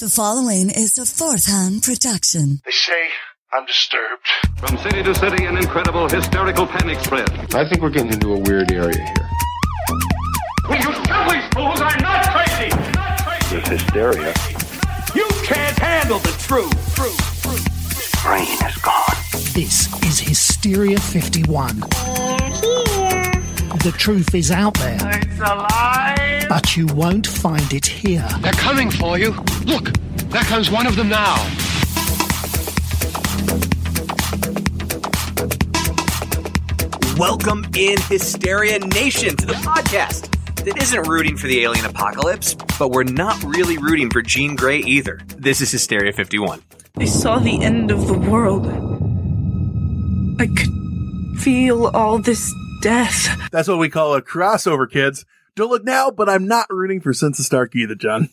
The following is a fourth hand production. They say I'm disturbed. From city to city, an incredible hysterical panic spread. I think we're getting into a weird area here. Will you stop these fools? I'm not crazy! Not crazy! There's hysteria. You can't handle the truth! Truth! His brain is gone. This is Hysteria 51. Here, The truth is out there. It's alive! But you won't find it here. They're coming for you. Look, there comes one of them now. Welcome in Hysteria Nation to the podcast that isn't rooting for the alien apocalypse, but we're not really rooting for Jean Grey either. This is Hysteria 51. I saw the end of the world. I could feel all this death. That's what we call a crossover, kids. Don't look now, but I'm not rooting for Sansa Stark either, John.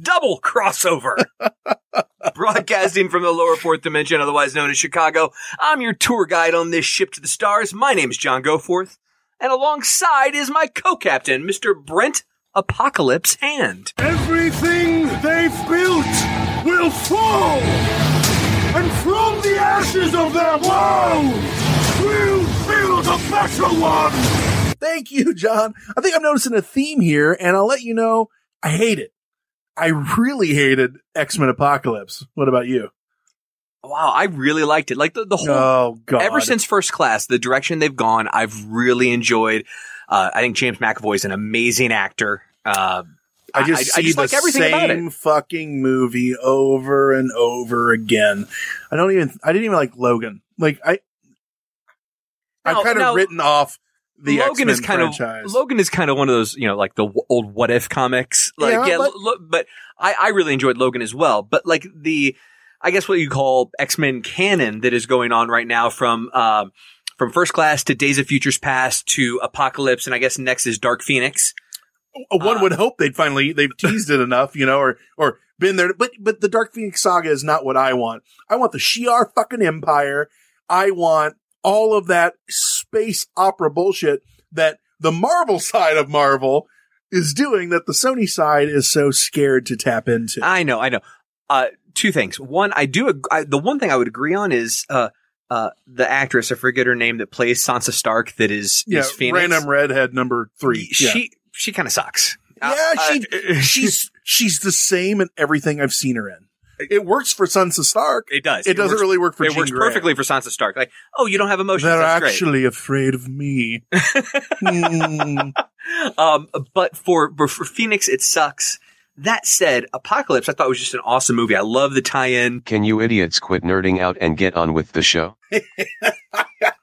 Double crossover! Broadcasting from the lower fourth dimension, otherwise known as Chicago, I'm your tour guide on this ship to the stars. My name is John Goforth, and alongside is my co-captain, Mr. Brent Apocalypse Hand. Everything they've built will fall! And from the ashes of their world, we'll build a better one! Thank you, John. I think I'm noticing a theme here, and I'll let you know I hate it. I really hated X-Men Apocalypse. What about you? Wow, I really liked it. Like the, the whole Oh, God. ever since first class, the direction they've gone, I've really enjoyed. Uh, I think James McAvoy is an amazing actor. Uh, I just I, see just the like everything about it. same fucking movie over and over again. I don't even, I didn't even like Logan. Like, I, Now- I've kind of now, written off the Logan X-Men is kind franchise. of Logan is kind of one of those you know like the w- old What If comics. Like Yeah, yeah, but- lo- but I, I really enjoyed Logan as well. But like the I guess what you call X Men canon that is going on right now from um, from First Class to Days of Futures Past to Apocalypse, and I guess next is Dark Phoenix. one Uh, would hope they'd finally they've teased it enough, you know, or or been there. But but the Dark Phoenix saga is not what I want. I want the Shi'ar fucking Empire. I want all of that space opera bullshit that the Marvel side of Marvel is doing that the Sony side is so scared to tap into. I know, I know. Uh, two things. One, I do. ag- I, the one thing I would agree on is uh, uh, the actress. I forget her name that plays Sansa Stark. That is yeah, is Phoenix. random redhead number three. Yeah, She she kind of sucks. yeah, Uh, she uh, she's she's the same in everything I've seen her in. It works for Sansa Stark. It does. It doesn't works- really work for It Jean works Grey. perfectly for Sansa Stark. Like, oh, you don't have emotions. They're That's great. actually afraid of me. Hmm. Um, but for, but for Phoenix, it sucks. That said, Apocalypse, I thought was just an awesome movie. I love the tie-in. Can you idiots quit nerding out and get on with the show?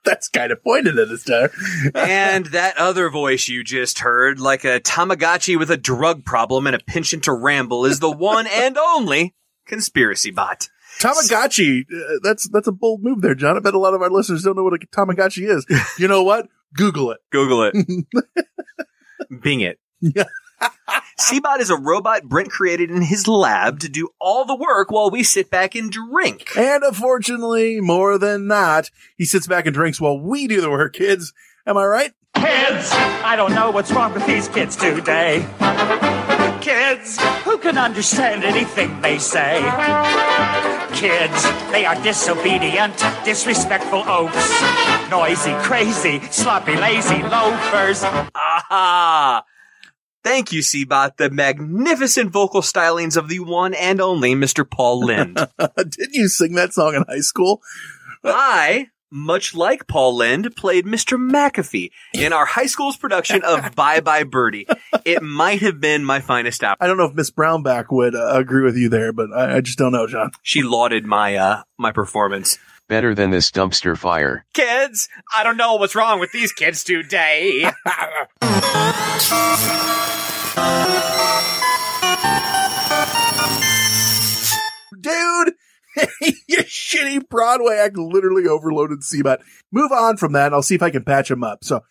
That's kind of pointed at us there. and that other voice you just heard, like a Tamagotchi with a drug problem and a penchant to ramble, is the one and only conspiracy bot. Tamagotchi. uh, That's that's a bold move there, John. I bet a lot of our listeners don't know what a Tamagotchi is. You know what? Google it. Google it. Bing it. Seabot is a robot Brent created in his lab to do all the work while we sit back and drink. And unfortunately, more than not, he sits back and drinks while we do the work, kids. Am I right? Kids, I don't know what's wrong with these kids today. Kids, who can understand anything they say? Kids, they are disobedient, disrespectful oafs, noisy, crazy, sloppy, lazy loafers. Aha! Thank you, Seabot. The magnificent vocal stylings of the one and only Mr. Paul Lynde. Did you sing that song in high school? I, much like Paul Lynde, played Mr. McAfee in our high school's production of Bye Bye Birdie. It might have been my finest hour. I don't know if Miss Brownback would uh, agree with you there, but I, I just don't know, John. She lauded my uh my performance. Better than this dumpster fire. Kids, I don't know what's wrong with these kids today. Dude, your shitty Broadway act literally overloaded Seabot. Move on from that, and I'll see if I can patch him up. So,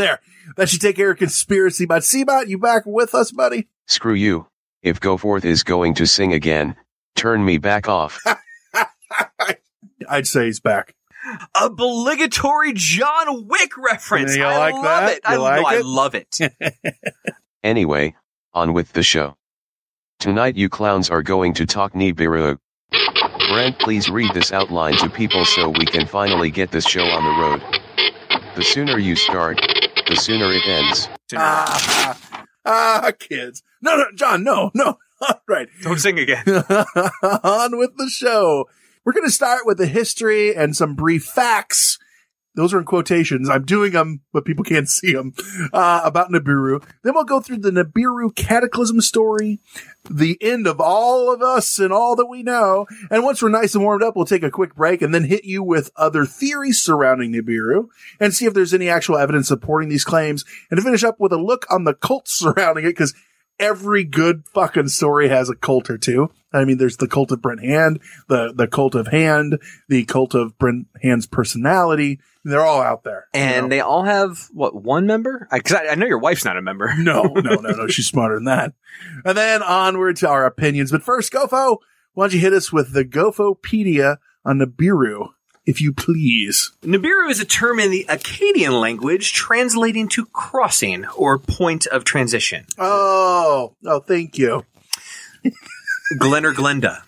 there. That should take care of conspiracy. But Seabot, you back with us, buddy? Screw you. If Goforth is going to sing again, turn me back off. I'd say he's back. A obligatory John Wick reference. You I like love that? it. I, You like no, I love it. Anyway, on with the show. Tonight you clowns are going to talk Nibiru. Brent, please read this outline to people so we can finally get this show on the road. The sooner you start, the sooner it ends. Ah, ah, kids. No, no, John, no, no. All right. Don't sing again. on with the show. We're going to start with the history and some brief facts. Those are in quotations. I'm doing them, but people can't see them, uh, about Nibiru. Then we'll go through the Nibiru cataclysm story, the end of all of us and all that we know. And once we're nice and warmed up, we'll take a quick break and then hit you with other theories surrounding Nibiru and see if there's any actual evidence supporting these claims and to finish up with a look on the cults surrounding it because every good fucking story has a cult or two. I mean, there's the cult of Brent Hand, the, the cult of Hand, the cult of Brent Hand's personality. They're all out there. you And know? they all have what one member? I, 'cause I, I know your wife's not a member. no, no, no, no. She's smarter than that. And then onward to our opinions. But first, Gofo, why don't you hit us with the Gofopedia on Nibiru, if you please? Nibiru is a term in the Akkadian language translating to crossing or point of transition. Oh, oh, thank you. Glen or Glenda.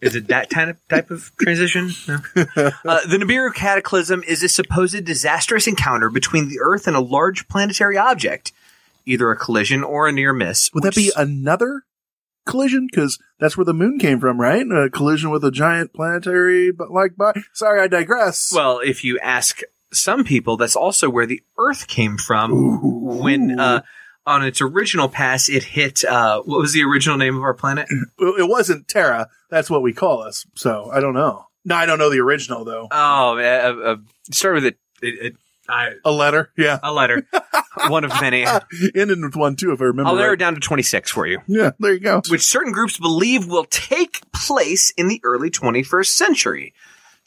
Is it that kind of type of transition? No. Uh, the Nibiru cataclysm is a supposed disastrous encounter between the Earth and a large planetary object, either a collision or a near miss. Would that be another collision? Because that's where the moon came from, right? A collision with a giant planetary, but like, body. sorry, I digress. well, if you ask some people, that's also where the Earth came from. When uh, on its original pass, it hit. Uh, what was the original name of our planet? it wasn't Terra. That's what we call us. So I don't know. No, I don't know the original though. Oh, uh, uh, start with it. it, it I, A letter, yeah. a letter, one of many. Ended with one too, if I remember. I'll narrow right. it down to 26 for you, Yeah, there you go. which certain groups believe will take place in the early 21st century.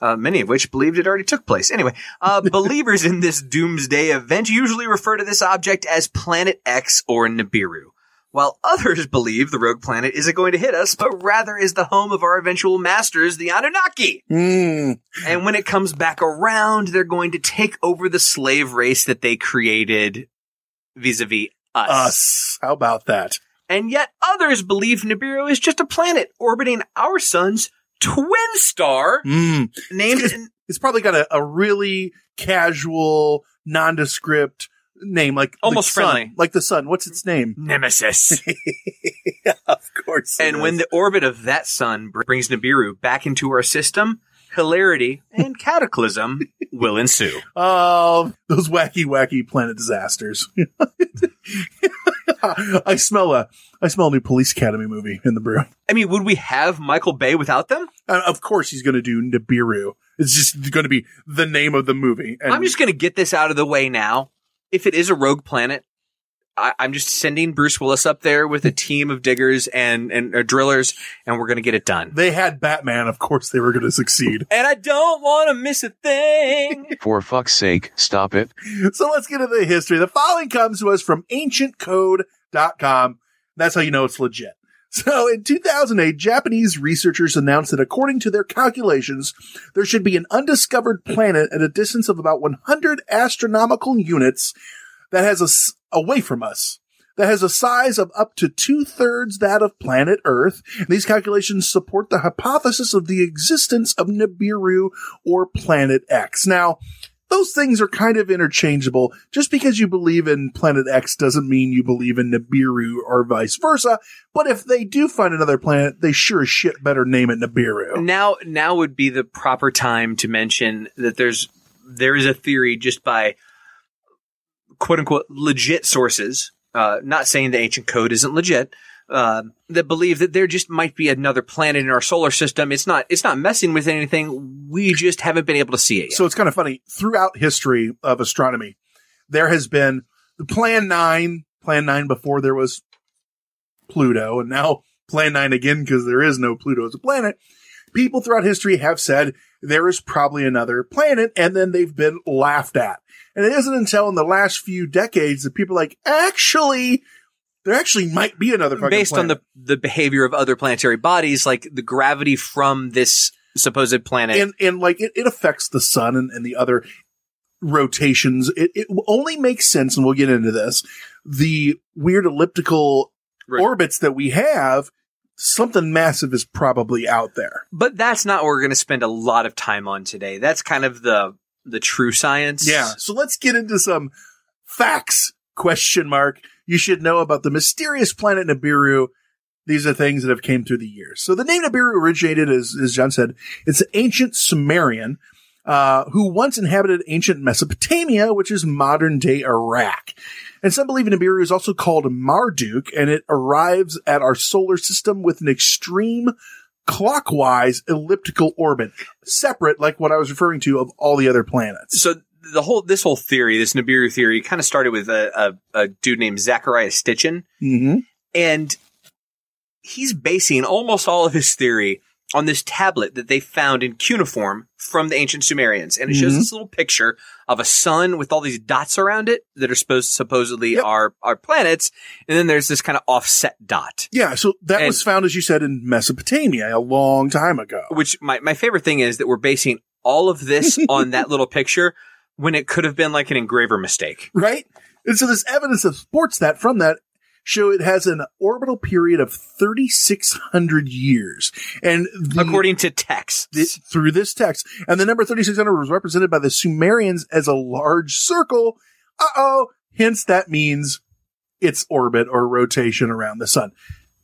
Uh, many of which believed it already took place. Anyway, uh, believers in this doomsday event usually refer to this object as Planet X or Nibiru, while others believe the rogue planet isn't going to hit us, but rather is the home of our eventual masters, the Anunnaki. Mm. And when it comes back around, they're going to take over the slave race that they created vis-a-vis us. Us. How about that? And yet others believe Nibiru is just a planet orbiting our sun's twin star Mm. named It's probably got a, a really casual, nondescript name, like the Almost sun. friendly. Like the sun. What's its name? Nemesis. of course. it and when is. the orbit of that sun brings Nibiru back into our system, hilarity and cataclysm will ensue. Oh, those wacky, wacky planet disasters. I smell a, I smell a new Police Academy movie in the brew. I mean, would we have Michael Bay without them? Uh, of course, he's going to do Nibiru. It's just going to be the name of the movie. And I'm just going to get this out of the way now. If it is a rogue planet, I, I'm just sending Bruce Willis up there with a team of diggers and, and uh, drillers, and we're going to get it done. they had Batman. Of course, they were going to succeed. And I don't want to miss a thing. For fuck's sake, stop it. So let's get into the history. The following comes to us from ancientcode.com. That's how you know it's legit. So in 2008, Japanese researchers announced that according to their calculations, there should be an undiscovered planet at a distance of about 100 astronomical units that has a, s- away from us. That has a size of up to two thirds that of planet Earth. And these calculations support the hypothesis of the existence of Nibiru or planet X. Now, those things are kind of interchangeable. Just because you believe in Planet X doesn't mean you believe in Nibiru or vice versa. But if they do find another planet, they sure as shit better name it Nibiru. now, now would be the proper time to mention that there's there is a theory just by quote unquote legit sources. Uh, not saying the ancient code isn't legit. Uh, that believe that there just might be another planet in our solar system. It's not. It's not messing with anything. We just haven't been able to see it. Yet. So it's kind of funny. Throughout history of astronomy, there has been the Plan 9, Plan 9 before there was Pluto, and now Plan 9 again because there is no Pluto as a planet. People throughout history have said there is probably another planet, and then they've been laughed at. And it isn't until in the last few decades that people are like, actually, there actually might be another based on the the behavior of other planetary bodies, like the gravity from this supposed planet. and and like it, it affects the sun and, and the other rotations. It it only makes sense, and we'll get into this. The weird elliptical Right. orbits that we have, something massive is probably out there. but that's not what we're going to spend a lot of time on today. That's kind of the the true science. Yeah. So let's get into some facts. Question mark. You should know about the mysterious planet Nibiru. These are things that have came through the years. So the name Nibiru originated, as, as John said, it's an ancient Sumerian, uh, who once inhabited ancient Mesopotamia, which is modern day Iraq. And some believe Nibiru is also called Marduk, and it arrives at our solar system with an extreme clockwise elliptical orbit, separate, like what I was referring to, of all the other planets. So the whole this whole theory, this Nibiru theory, kind of started with a, a, a dude named Zecharia Stitchin, Mm-hmm. and he's basing almost all of his theory on this tablet that they found in cuneiform from the ancient Sumerians, and it shows Mhm. this little picture of a sun with all these dots around it that are supposed supposedly Yep. are are planets, and then there's this kind of offset dot. Yeah, so that And- was found, as you said, in Mesopotamia a long time ago. Which my my favorite thing is that we're basing all of this on that little picture when it could have been like an engraver mistake. Right? And so this evidence that supports that from that show it has an orbital period of 3,600 years. And the, According to texts. th- through this text, and the number 3,600 was represented by the Sumerians as a large circle. Uh-oh. Hence that means its orbit or rotation around the sun.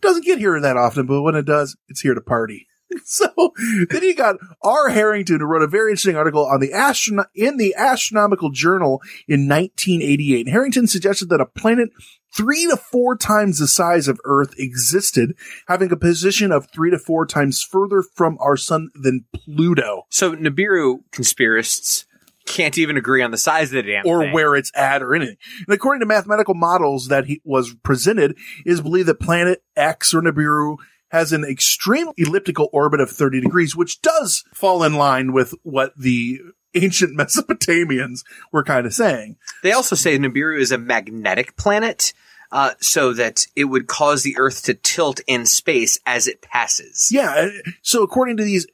Doesn't get here that often, but when it does, it's here to party. So then you got R. Harrington who wrote a very interesting article on the astrono- in the Astronomical Journal in 1988. Harrington suggested that a planet three to four times the size of Earth existed, having a position of three to four times further from our sun than Pluto, So Nibiru conspiracists can't even agree on the size of the damn or thing. where it's at, or anything. And according to mathematical models that he was presented, is believed that planet X or Nibiru has an extreme elliptical orbit of 30 degrees, which does fall in line with what the ancient Mesopotamians were kind of saying. They also say Nibiru is a magnetic planet, uh, so that it would cause the Earth to tilt in space as it passes. Yeah. uh, So according to these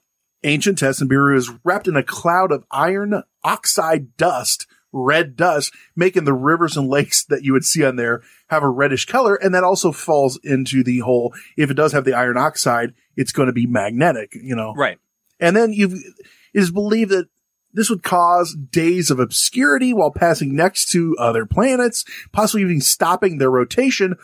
ancient tests, Nibiru is wrapped in a cloud of iron oxide dust, red dust, making the rivers and lakes that you would see on there have a reddish color. And that also falls into the whole, if it does have the iron oxide, it's going to be magnetic, you know. Right. And then you've, it is believed that this would cause days of obscurity while passing next to other planets, possibly even stopping their rotation.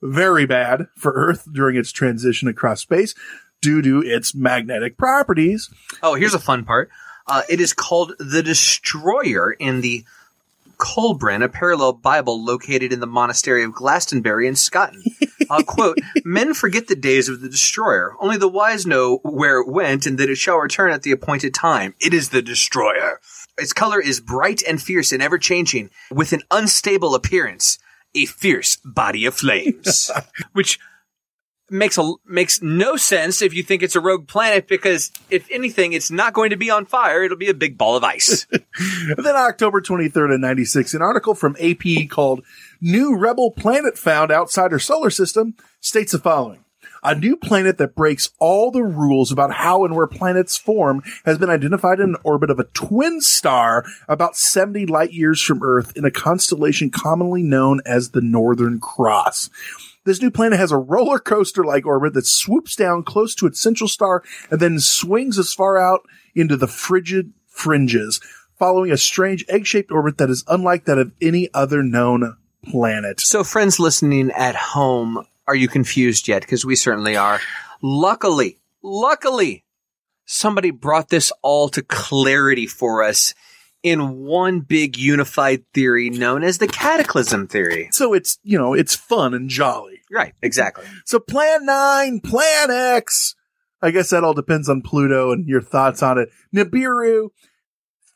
Very bad for Earth during its transition across space due to its magnetic properties. Oh, here's a fun part. Uh, it is called the Destroyer in the Kolbrin, a parallel Bible located in the monastery of Glastonbury in Scotland. Uh, quote, men forget the days of the destroyer. Only the wise know where it went and that it shall return at the appointed time. It is the destroyer. Its color is bright and fierce and ever changing with an unstable appearance. A fierce body of flames. Which makes a makes no sense if you think it's a rogue planet because if anything, it's not going to be on fire. It'll be a big ball of ice. Then October 23rd of 96, an article from AP called New Rebel Planet Found Outside Our Solar System states the following. A new planet that breaks all the rules about how and where planets form has been identified in an orbit of a twin star about 70 light years from Earth in a constellation commonly known as the Northern Cross. This new planet has a roller coaster like orbit that swoops down close to its central star and then swings as far out into the frigid fringes, following a strange egg shaped orbit that is unlike that of any other known planet. so, friends listening at home, are you confused yet? Because we certainly are. Luckily, luckily, somebody brought this all to clarity for us in one big unified theory known as the cataclysm theory. So it's, you know, it's fun and jolly. Right, exactly. So Plan 9, Plan X. I guess that all depends on Pluto and your thoughts on it. Nibiru.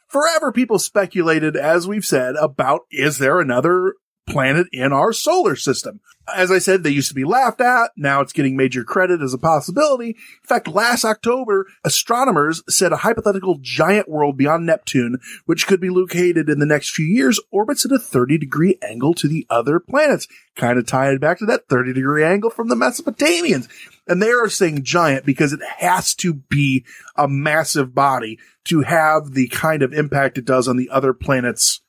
Forever people speculated, as we've said, about is there another planet in our solar system. As I said, they used to be laughed at. Now it's getting major credit as a possibility. In fact, last October, astronomers said a hypothetical giant world beyond Neptune, which could be located in the next few years, orbits at a 30 degree angle to the other planets. Kind of tied back to that 30 degree angle from the Mesopotamians. And they are saying giant because it has to be a massive body to have the kind of impact it does on the other planets'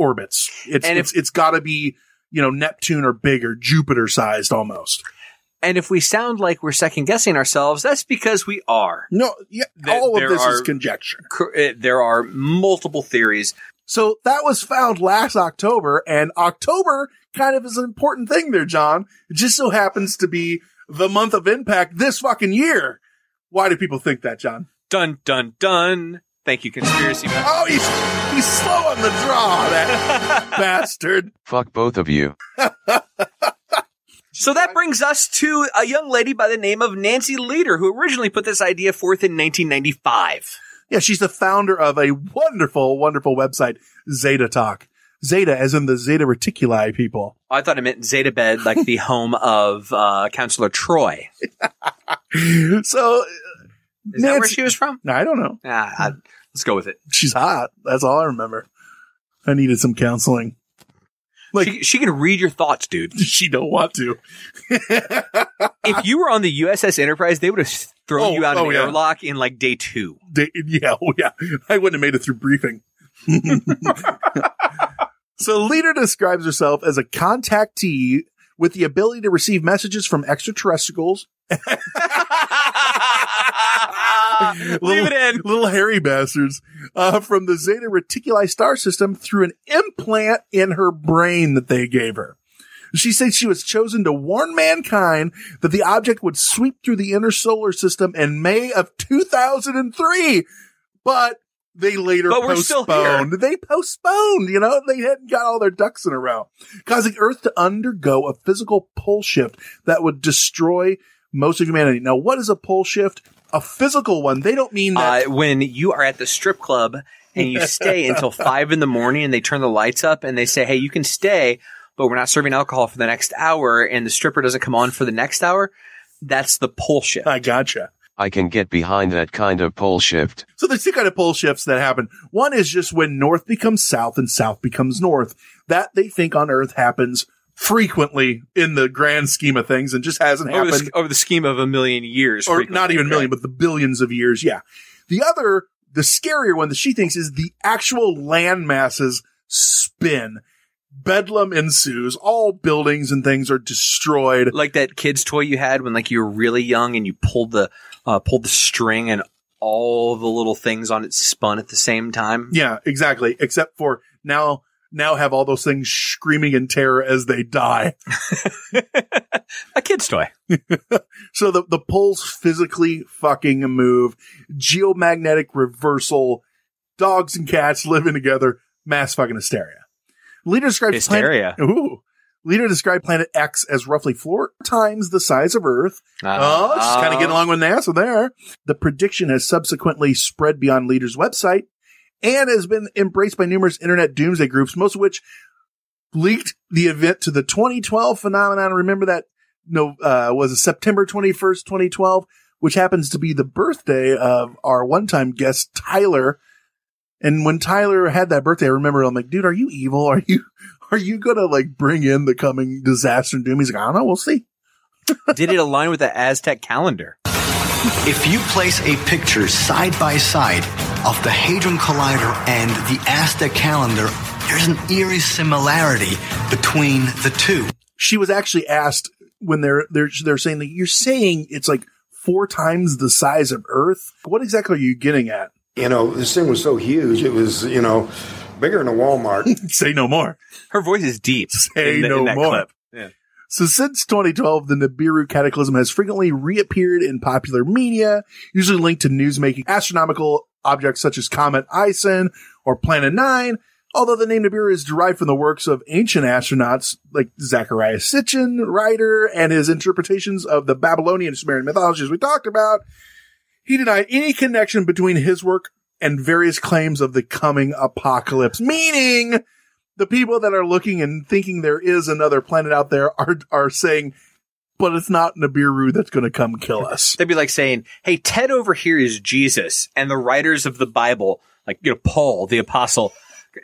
orbits. It's, And if- it's, it's gotta be, you know, Neptune or bigger, Jupiter sized almost. And if we sound like we're second guessing ourselves, that's because we are. No, yeah, There- all of this is conjecture. Cor- uh, There are multiple theories. So that was found last October, and October kind of is an important thing there, John. It just so happens to be the month of impact this fucking year. Why do people think that, John? Dun dun dun. Thank you, conspiracy. Oh, he's he's slow on the draw, that bastard. Fuck both of you. So that brings us to a young lady by the name of Nancy Lieder, who originally put this idea forth in 1995. Yeah, she's the founder of a wonderful, wonderful website, Zeta Talk. Zeta, as in the Zeta Reticuli people. I thought it meant Zeta Bed, like the home of uh, Counselor Troi. So, Is that where she was from? No, I don't know. Ah, I- let's go with it. She's hot. That's all I remember. I needed some counseling. Like she, she can read your thoughts, dude. she don't want to. if you were on the USS Enterprise, they would have thrown Oh, you out of oh, an yeah. airlock in like day two. They- yeah, oh yeah. I wouldn't have made it through briefing. so Lieder describes herself as a contactee with the ability to receive messages from extraterrestrials. Leave it in. Little hairy bastards uh, from the Zeta Reticuli star system through an implant in her brain that they gave her. She said she was chosen to warn mankind that the object would sweep through the inner solar system in May of 2003, but they later But we're still here. postponed. They postponed, you know, they hadn't got all their ducks in a row, causing Earth to undergo a physical pole shift that would destroy most of humanity. Now, what is a pole shift? A physical one. They don't mean that. Uh, when you are at the strip club and you stay until five in the morning and they turn the lights up and they say, Hey, you can stay, but we're not serving alcohol for the next hour and the stripper doesn't come on for the next hour. That's the pole shift. I gotcha. I can get behind that kind of pole shift. So there's two kind of pole shifts that happen. One is just when north becomes south and south becomes north. That they think on Earth happens frequently in the grand scheme of things and just hasn't over, the, happened sch- over the scheme of a million years. or not even a million, but the billions of years. Yeah. The other, the scarier one that she thinks is the actual land masses spin. Bedlam ensues. All buildings and things are destroyed. Like that kid's toy you had when like you were really young and you pulled the, uh, pulled the string and all the little things on it spun at the same time. Yeah, exactly. Except for now, now have all those things screaming in terror as they die. A kid's toy. So the, the poles physically fucking move. Geomagnetic reversal. Dogs and cats living together. Mass fucking hysteria. Lieder describes Hysteria. Planet, ooh. Lieder described Planet X as roughly four times the size of Earth. Uh-huh. Oh, she's kind of getting along with NASA there. The prediction has subsequently spread beyond Lieder's website and has been embraced by numerous internet doomsday groups, most of which leaked the event to the 2012 phenomenon. Remember that? No, uh, was it September 21st, 2012, which happens to be the birthday of our one-time guest, Tyler. And when Tyler had that birthday, I remember I'm like, dude, are you evil? Are you, are you gonna like bring in the coming disaster and doom? He's like, I don't know. We'll see. Did it align with the Aztec calendar? If you place a picture side by side of the Hadron Collider and the Aztec calendar, there's an eerie similarity between the two. she was actually asked when they're they're they're saying that you're saying it's like four times the size of Earth. What exactly are you getting at? You know, this thing was so huge, it was, you know, bigger than a Walmart. Say no more. Her voice is deep. Say in, the- no in that more. clip. Yeah. So since 2012, the Nibiru cataclysm has frequently reappeared in popular media, usually linked to newsmaking astronomical objects such as Comet ISON or Planet Nine. Although the name Nibiru is derived from the works of ancient astronauts like Zecharia Sitchin, writer, and his interpretations of the Babylonian Sumerian mythologies we talked about, he denied any connection between his work and various claims of the coming apocalypse, meaning the people that are looking and thinking there is another planet out there are are saying, but it's not Nibiru that's going to come kill us. They'd be like saying, "Hey, Ted over here is Jesus," and the writers of the Bible, like you know Paul the apostle.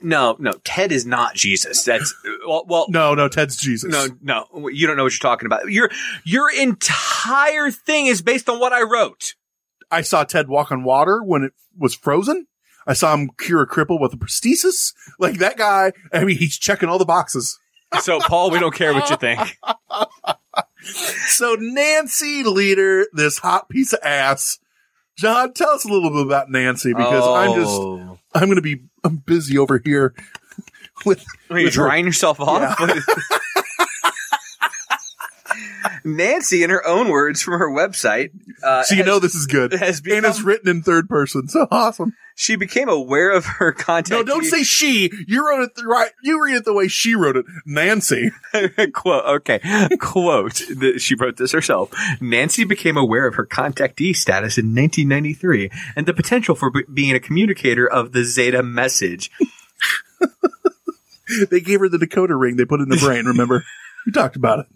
No, no, Ted is not Jesus. That's well, well No, no, Ted's Jesus. no, no. You don't know what you're talking about. Your your entire thing is based on what I wrote. I saw Ted walk on water when it was frozen. I saw him cure a cripple with a prosthesis. Like that guy, I mean, he's checking all the boxes. So, Paul, we don't care what you think. So Nancy Lieder, this hot piece of ass. John, tell us a little bit about Nancy because I'm just, Oh. I'm going to be, I'm busy over here with, Are you with her- drying yourself off? Nancy, in her own words from her website, uh, So you has- know this is good. has and it's written in third person. So awesome. she became aware of her contact. No, don't say she. You wrote it the right. You read it the way she wrote it. Nancy. quote okay quote the, she wrote this herself nancy became aware of her contactee status in 1993 and the potential for b- being a communicator of the zeta message They gave her the decoder ring they put in the brain. Remember? we talked about it.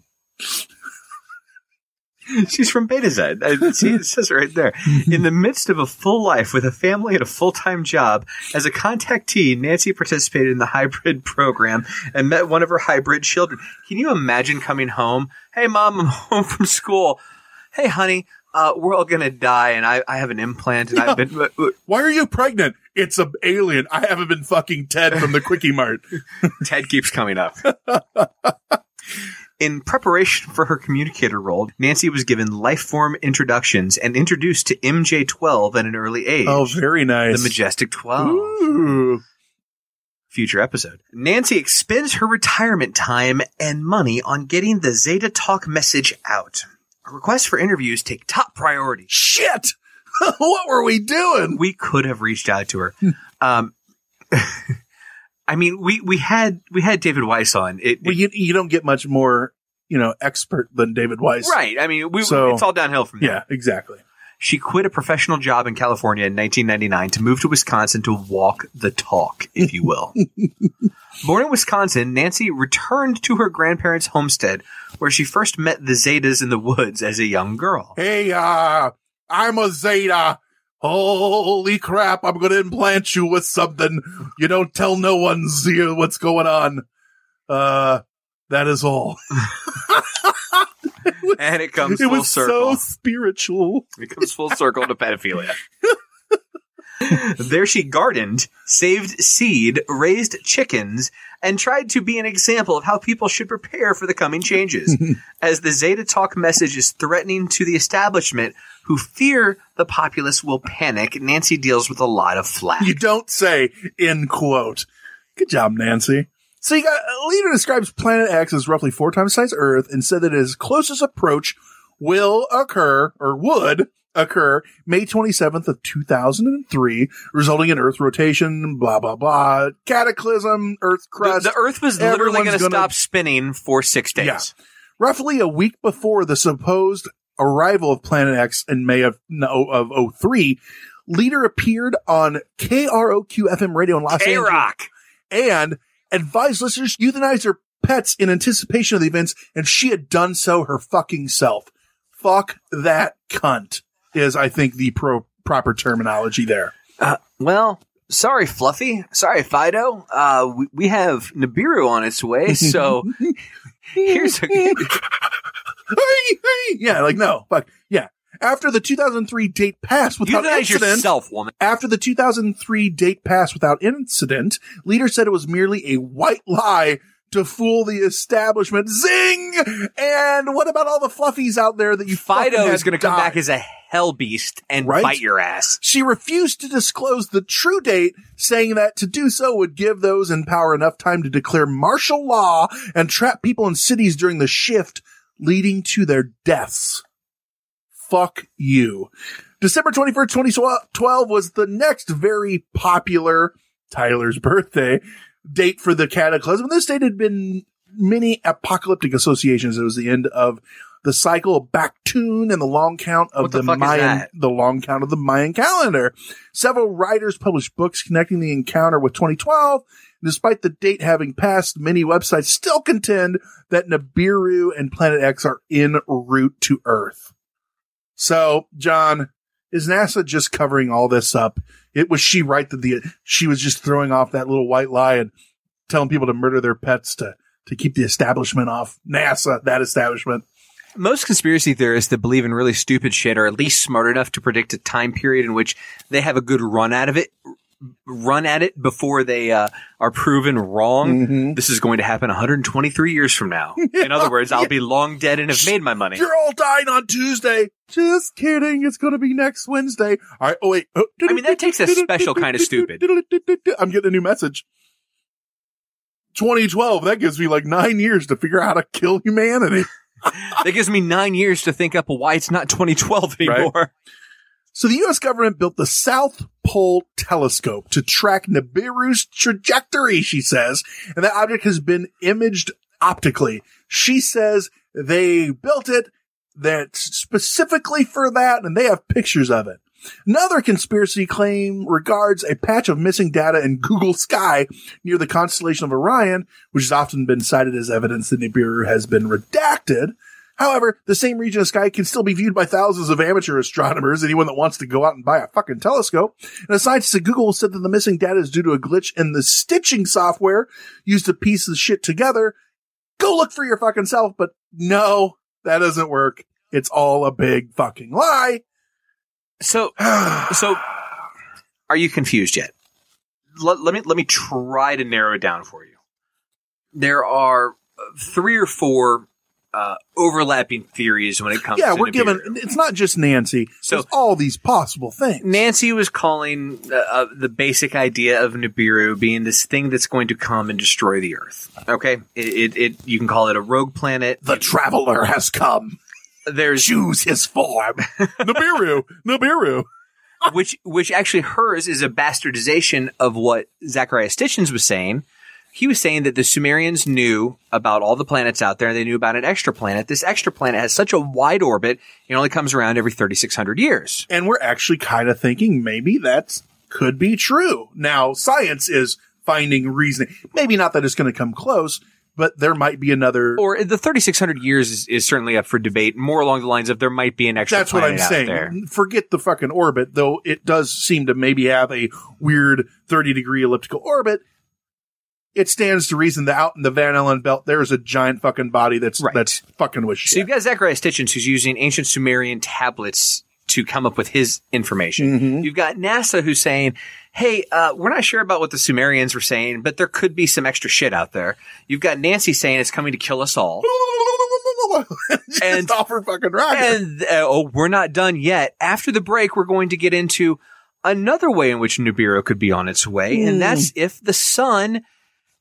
she's from Betazed uh, I- see it says it right there in the midst of a full life with a family and a full-time job as a contactee nancy participated in the hybrid program and met one of her hybrid children can you imagine coming home hey mom i'm home from school hey honey uh, we're all gonna die and I, I have an implant and I've been uh, uh, Why are you pregnant? It's an alien. I haven't been fucking Ted from the Quickie Mart. Ted keeps coming up. In preparation for her communicator role, Nancy was given life form introductions and introduced to MJ12 at an early age. Oh, very nice. The Majestic 12. Ooh. Future episode. Nancy expends her retirement time and money on getting the Zeta Talk message out. Requests for interviews take top priority. Shit! what were we doing? We could have reached out to her. um, I mean, we, we had we had David Weiss on. It, Well, you, you don't get much more, you know, expert than David Weiss. Right. I mean, we, So- it's all downhill from there. Yeah, exactly. She quit a professional job in California in 1999 to move to Wisconsin to walk the talk, if you will. Born in Wisconsin, Nancy returned to her grandparents' homestead, where she first met the Zetas in the woods as a young girl. Hey, uh, I'm a Zeta. Holy crap, I'm gonna implant you with something. You don't tell no one Zia, what's going on. Uh, that is all. And it comes it full was circle. so spiritual. It comes full circle to pedophilia. there she gardened, saved seed, raised chickens, and tried to be an example of how people should prepare for the coming changes. As the Zeta Talk message is threatening to the establishment who fear the populace will panic, Nancy deals with a lot of flack. You don't say, end quote. Good job, Nancy. So you got, a Lieder describes Planet X as roughly four times size Earth and said that its closest approach will occur, or would occur, May 27th of 2003, resulting in Earth rotation, blah, blah, blah, cataclysm, Earth The, crust. the Earth was literally going to stop spinning for six days. Yeah. Roughly a week before the supposed arrival of Planet X in May of, no, of 03, Lieder appeared on KROQ FM radio in Los Angeles K-Rock! and advised listeners to euthanize their pets in anticipation of the events, and she had done so her fucking self. Fuck that cunt is, I think, the pro- proper terminology there. Uh, well, sorry, Fluffy. Sorry, Fido. Uh, we, we have Nibiru on its way, so here's a. Hey, hey. Yeah, like, no, fuck. Yeah. After the 2003 date passed without Euthanize incident, yourself, woman. After the 2003 date passed without incident, Lieder said it was merely a white lie to fool the establishment. Zing! And what about all the fluffies out there that you Fido is going to come back as a hell beast and Right? bite your ass. She refused to disclose the true date, saying that to do so would give those in power enough time to declare martial law and trap people in cities during the shift, leading to their deaths. Fuck you. December 21st, 2012 was the next very popular Tyler's birthday date for the cataclysm. This date had been many apocalyptic associations. It was the end of the cycle of Baktun and the long count of What the the, Mayan, the long count of the Mayan calendar. Several writers published books connecting the encounter with 2012. Despite the date having passed, many websites still contend that Nibiru and Planet X are en route to Earth. So, John, is NASA just covering all this up? It was she right that the she was just throwing off that little white lie and telling people to murder their pets to to keep the establishment off NASA, that establishment. Most conspiracy theorists that believe in really stupid shit are at least smart enough to predict a time period in which they have a good run out of it, run at it before they uh, are proven wrong. Mm-hmm. This is going to happen 123 years from now. In other words, I'll be long dead and have made my money. You're all dying on Tuesday. Just kidding. It's going to be next Wednesday. All right. Oh wait. I mean, that takes a special kind of stupid. I'm getting a new message. 2012. That gives me like nine years to figure out how to kill humanity. That gives me nine years to think up why it's not 2012 anymore. So the U.S. government built the South Pole Telescope to track Nibiru's trajectory, she says, and that object has been imaged optically. She says they built it that specifically for that, and they have pictures of it. Another conspiracy claim regards a patch of missing data in Google Sky near the constellation of Orion, which has often been cited as evidence that Nibiru has been redacted. However, the same region of sky can still be viewed by thousands of amateur astronomers, anyone that wants to go out and buy a fucking telescope. And a scientist at Google said that the missing data is due to a glitch in the stitching software used to piece the shit together. Go look for your fucking self, but no, that doesn't work. It's all a big fucking lie. So, so are you confused yet? Let, let me let me try to narrow it down for you. There are three or four uh, overlapping theories when it comes. yeah, to we're given, it's not just Nancy. So- There's all these possible things. Nancy was calling uh, uh, the basic idea of Nibiru being this thing that's going to come and destroy the Earth. Okay, it, it, it you can call it a rogue planet. The traveler has come. There's Choose his form. Nibiru. Nibiru. which which actually hers is a bastardization of what Zacharias Stitchens was saying. He was saying that the Sumerians knew about all the planets out there. They knew about an extra planet. This extra planet has such a wide orbit; it only comes around every thirty six hundred years. And we're actually kind of thinking maybe that could be true. Now, science is finding reasoning. Maybe not that it's going to come close, but there might be another. Or the thirty six hundred years is, is certainly up for debate. More along the lines of there might be an extra. That's what I'm saying. There. Forget the fucking orbit, though it does seem to maybe have a weird 30 degree elliptical orbit. It stands to reason that out in the Van Allen belt, there's a giant fucking body that's, Right. that's fucking with So you've got Zacharias Stitchens who's using ancient Sumerian tablets to come up with his information. Mm-hmm. You've got NASA who's saying, hey, uh, we're not sure about what the Sumerians were saying, but there could be some extra shit out there. You've got Nancy saying it's coming to kill us all. And- offer fucking rocket. and, uh, oh, we're not done yet. After the break, we're going to get into another way in which Nibiru could be on its way, Hmm. and that's if the sun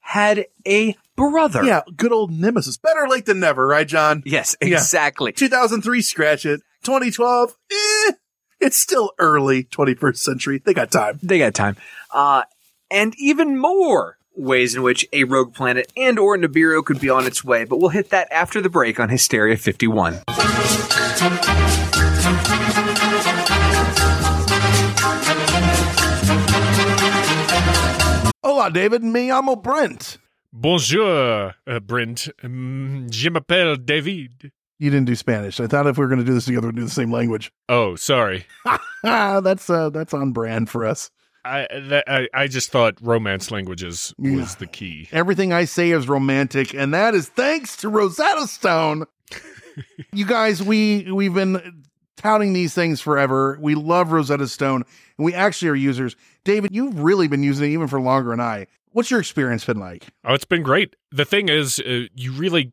had a brother. yeah, good old Nemesis. Better late than never, right, John? Yes, Yeah. exactly. 2003, scratch it. 2012, eh, it's still early 21st century. They got time. They got time. Uh, and even more ways in which a rogue planet and or Nibiru could be on its way, but we'll hit that after the break on Hysteria 51. Hola, David. Me llamo Brent. Bonjour, uh, Brent. Um, je m'appelle David. You didn't do Spanish. I thought if we were going to do this together, we'd do the same language. Oh, sorry. That's uh, that's on brand for us. I, that, I I just thought romance languages was Yeah. the key. Everything I say is romantic, and that is thanks to Rosetta Stone. you guys, we we've been touting these things forever. We love Rosetta Stone, and we actually are users. David, you've really been using it even for longer than I. What's your experience been like? Oh, it's been great. The thing is, uh, you really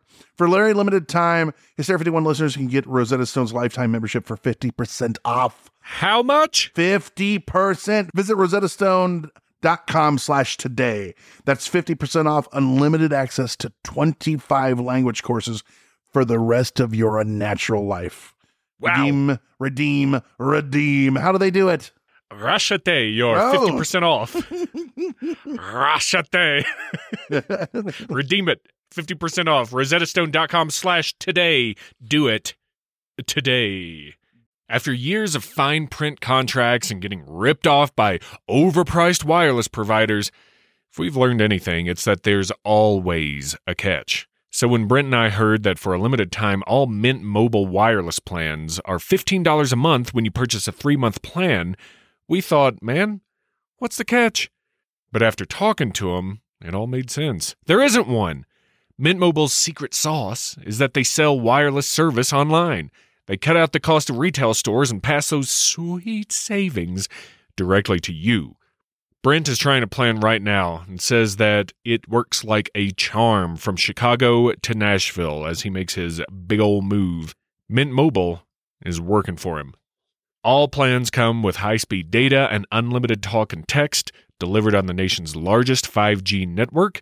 For very limited time, Hysteria 51 listeners can get Rosetta Stone's lifetime membership for 50% off. How much? 50%. Visit rosettastone.com slash today. That's 50% off unlimited access to 25 language courses for the rest of your unnatural life. Wow. Redeem, redeem, redeem. How do they do it? Rashate, you're Oh. 50% off. Rashate. Redeem it. 50% off. RosettaStone.com slash today. Do it today. After years of fine print contracts and getting ripped off by overpriced wireless providers, if we've learned anything, it's that there's always a catch. So when Brent and I heard that for a limited time, all Mint Mobile wireless plans are $15 a month when you purchase a three month plan, we thought, man, what's the catch? But after talking to him, it all made sense. There isn't one. Mint Mobile's secret sauce is that they sell wireless service online. They cut out the cost of retail stores and pass those sweet savings directly to you. Brent is trying to plan right now and says that it works like a charm from Chicago to Nashville as he makes his big ol' move. Mint Mobile is working for him. All plans come with high speed data and unlimited talk and text delivered on the nation's largest 5G network.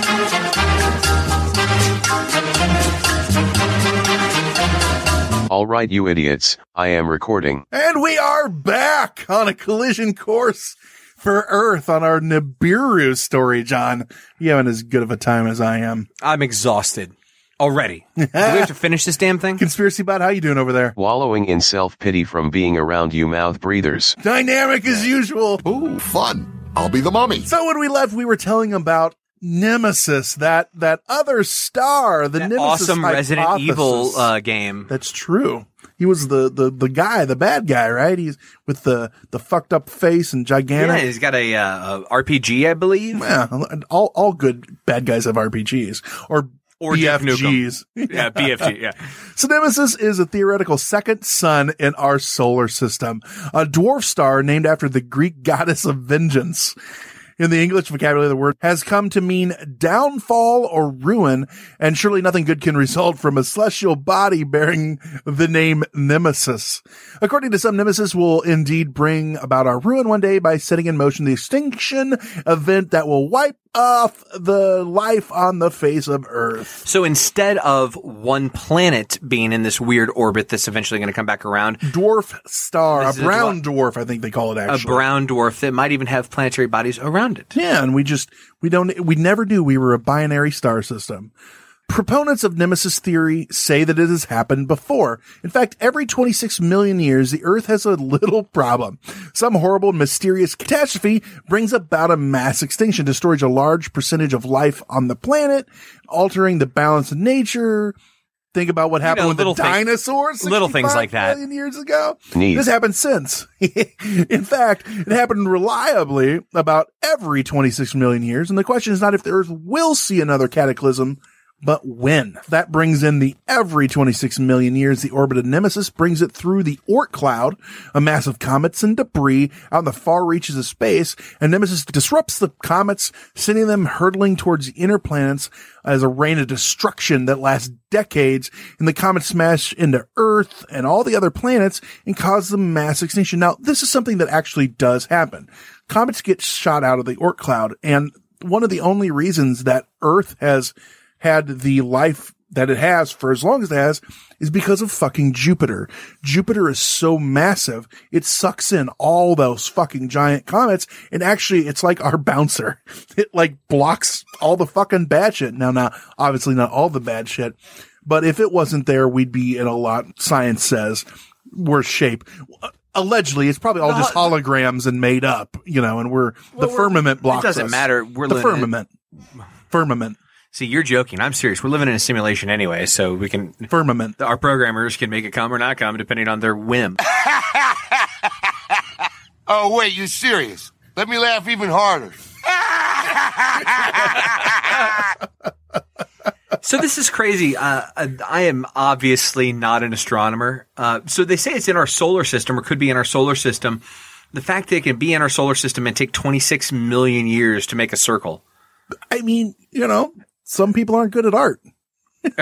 All right, you idiots, I am recording. And we are back on a collision course for Earth on our Nibiru story, John. You having as good of a time as I am. I'm exhausted already. Do we have to finish this damn thing? Conspiracy Bot, how you doing over there? Wallowing in self pity from being around you mouth breathers. Dynamic as usual. Ooh, fun. I'll be the mummy. So when we left, we were telling about Nemesis, that that other star, the That Nemesis awesome Resident. Evil uh, game. That's true. He was the, the the guy, the bad guy, right? He's with the the fucked up face and Yeah, gigantic. he's got a, uh, RPG, I believe. Yeah, all all good bad guys have RPGs or Or BFGs. yeah, BFG. Yeah. So Nemesis is a theoretical second sun in our solar system, a dwarf star named after the Greek goddess of vengeance. In the English vocabulary, the word has come to mean downfall or ruin, and surely nothing good can result from a celestial body bearing the name Nemesis. According to some, Nemesis will indeed bring about our ruin one day by setting in motion the extinction event that will wipe off the life on the face of Earth. So instead of one planet being in this weird orbit that's eventually going to come back around, dwarf star, a brown dwarf, I think they call it actually. a brown dwarf that might even have planetary bodies around it. Yeah, and we just we don't we never knew we were a binary star system. Proponents of Nemesis theory say that it has happened before. In fact, every 26 million years, the Earth has a little problem. Some horrible, mysterious catastrophe brings about a mass extinction, destroys a large percentage of life on the planet, altering the balance of nature. Think about what happened know, with little the thing- dinosaurs. little things like that. million years ago. Neat. This happened since. In fact, it happened reliably about every 26 million years. And the question is not if the Earth will see another cataclysm, but when. That brings in the every 26 million years, the orbit of Nemesis brings it through the Oort cloud, a mass of comets and debris out in the far reaches of space, and Nemesis disrupts the comets, sending them hurtling towards the inner planets as a rain of destruction that lasts decades, and the comets smash into Earth and all the other planets and cause the mass extinction. Now, this is something that actually does happen. Comets get shot out of the Oort cloud, and one of the only reasons that Earth has had the life that it has for as long as it has is because of fucking Jupiter. Jupiter is so massive, it sucks in all those fucking giant comets, and actually it's like our bouncer. It like blocks all the fucking bad shit. Now, now, obviously not all the bad shit, but if it wasn't there, we'd be in a lot, science says, worse shape. Allegedly, it's probably all just holograms and made up, you know, and we're, the we're- firmament blocks It doesn't us. matter. We're the firmament. Firmament. See, you're joking. I'm serious. We're living in a simulation anyway, so we can firmament. Our programmers can make it come or not come depending on their whim. Oh, wait, you're serious? Let me laugh even harder. so this is crazy. Uh, I am obviously not an astronomer. Uh, so they say it's in our solar system or could be in our solar system. The fact that it can be in our solar system and take 26 million years to make a circle. I mean, you know, some people aren't good at art. it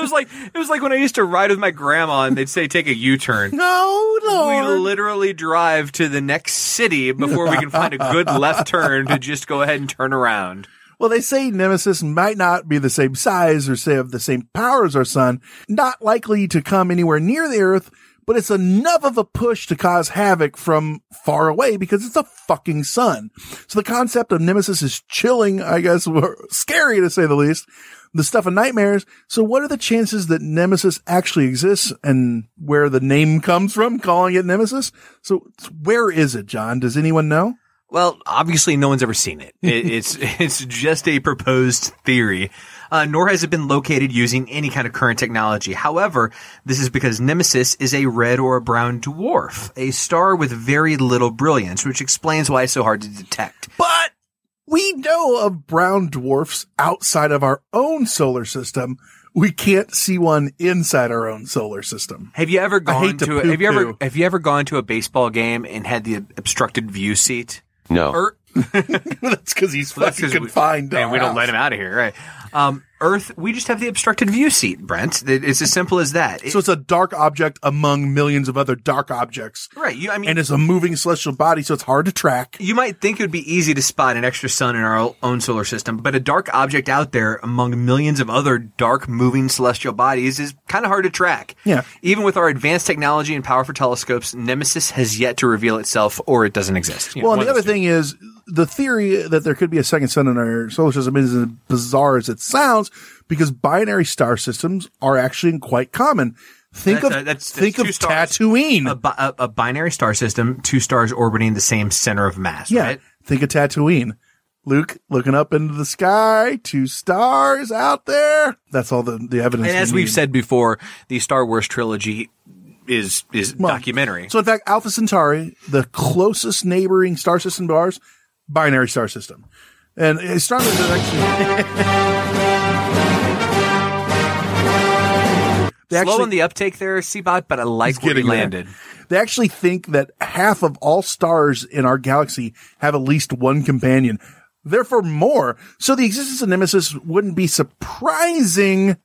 was like it was like when I used to ride with my grandma and they'd say take a U-turn. No, no. We literally drive to the next city before we can find a good left turn to just go ahead and turn around. Well, they say Nemesis might not be the same size or say have the same power as our sun, not likely to come anywhere near the Earth, but it's enough of a push to cause havoc from far away because it's a fucking sun. So the concept of Nemesis is chilling, I guess, or scary to say the least. The stuff of nightmares. So what are the chances that Nemesis actually exists and where the name comes from, calling it Nemesis? So where is it, John? Does anyone know? Well, obviously, no one's ever seen it. it it's it's just a proposed theory, uh, nor has it been located using any kind of current technology. However, this is because Nemesis is a red or a brown dwarf, a star with very little brilliance, which explains why it's so hard to detect. But we know of brown dwarfs outside of our own solar system. We can't see one inside our own solar system. Have you ever I gone hate to to, a, have you ever have you ever gone to a baseball game and had the obstructed view seat? No. Or- That's because he's Well, that's fucking 'cause we- confined. to and our we don't house. let him out of here, right? Um, Earth, we just have the obstructed view seat, Brent. It- It's as simple as that. So it's a dark object among millions of other dark objects. Right. You, I mean, and it's a moving celestial body, so it's hard to track. You might think it would be easy to spot an extra sun in our own solar system, but a dark object out there among millions of other dark moving celestial bodies is kind of hard to track. Yeah. Even with our advanced technology and powerful telescopes, Nemesis has yet to reveal itself or it doesn't exist. You know, well, and one the of other thing is the theory that there could be a second sun in our solar system isn't as bizarre as it sounds because binary star systems are actually quite common. Think That's- of uh, that's- think that's of stars. Tatooine. A, a, a binary star system, two stars orbiting the same center of mass, yeah, right? think of Tatooine. Luke looking up into the sky, two stars out there. That's all the, the evidence. And we as we've said before, the Star Wars trilogy is is Well, documentary. So in fact, Alpha Centauri, the closest neighboring star system to ours, binary star system. And astronomers are actually They Slow actually- on the uptake there, Seabot, but I like where we getting there. landed. They actually think that half of all stars in our galaxy have at least one companion. Therefore, more. So the existence of Nemesis wouldn't be surprising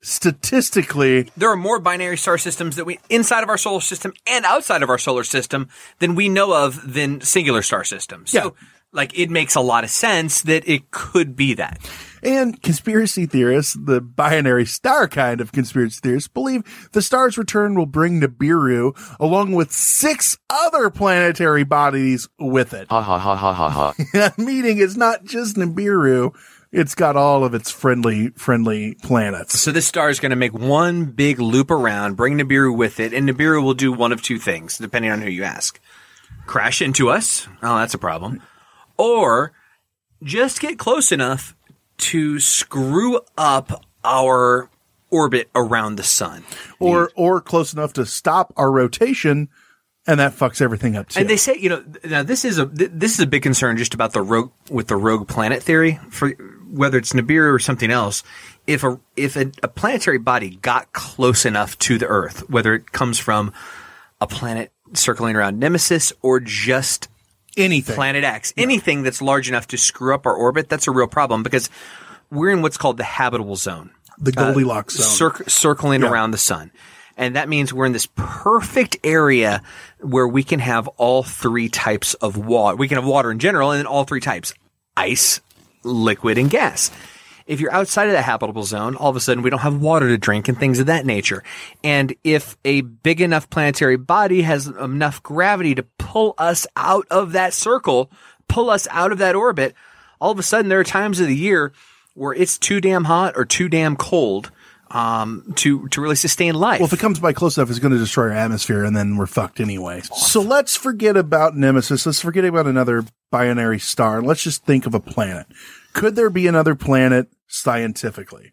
statistically. There are more binary star systems that we inside of our solar system and outside of our solar system than we know of than singular star systems. So, like, it makes a lot of sense that it could be that. And conspiracy theorists, the binary star kind of conspiracy theorists, believe the star's return will bring Nibiru along with six other planetary bodies with it. Ha ha ha ha ha ha. That meeting is not just Nibiru. it's got all of its friendly, friendly planets. So this star is going to make one big loop around, bring Nibiru with it, and Nibiru will do one of two things, depending on who you ask. Crash into us. Oh, that's a problem. Or just get close enough to screw up our orbit around the sun. Or, or close enough to stop our rotation, and that fucks everything up too. And they say, you know, now this is a th- this is a big concern just about the rogue with the rogue planet theory for whether it's Nibiru or something else. If a if a, a planetary body got close enough to the Earth, whether it comes from a planet circling around Nemesis or just anything planet X, anything that's large enough to screw up our orbit, that's a real problem because we're in what's called the habitable zone, the uh, Goldilocks zone. circ- circling Yeah. around the sun. And that means we're in this perfect area where we can have all three types of water. We can have water in general and then all three types ice, liquid, and gas. If you're outside of that habitable zone, all of a sudden we don't have water to drink and things of that nature. And if a big enough planetary body has enough gravity to pull us out of that circle, pull us out of that orbit, all of a sudden there are times of the year where it's too damn hot or too damn cold um, to to really sustain life. Well, if it comes by close enough, it's going to destroy our atmosphere, and then we're fucked anyway. So let's forget about Nemesis. Let's forget about another binary star. Let's just think of a planet. Could there be another planet scientifically?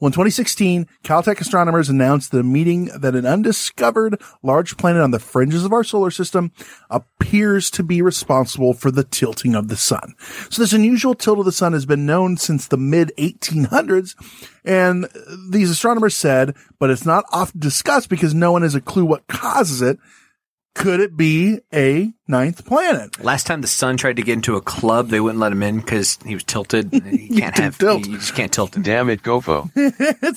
Well, in 2016, Caltech astronomers announced the meeting that an undiscovered large planet on the fringes of our solar system appears to be responsible for the tilting of the sun. So this unusual tilt of the sun has been known since the mid 1800s. And these astronomers said, but it's not often discussed because no one has a clue what causes it. Could it be a ninth planet? Last time the sun tried to get into a club, they wouldn't let him in because he was tilted. You can't have tilt. You just can't tilt him. Damn it, Gofo.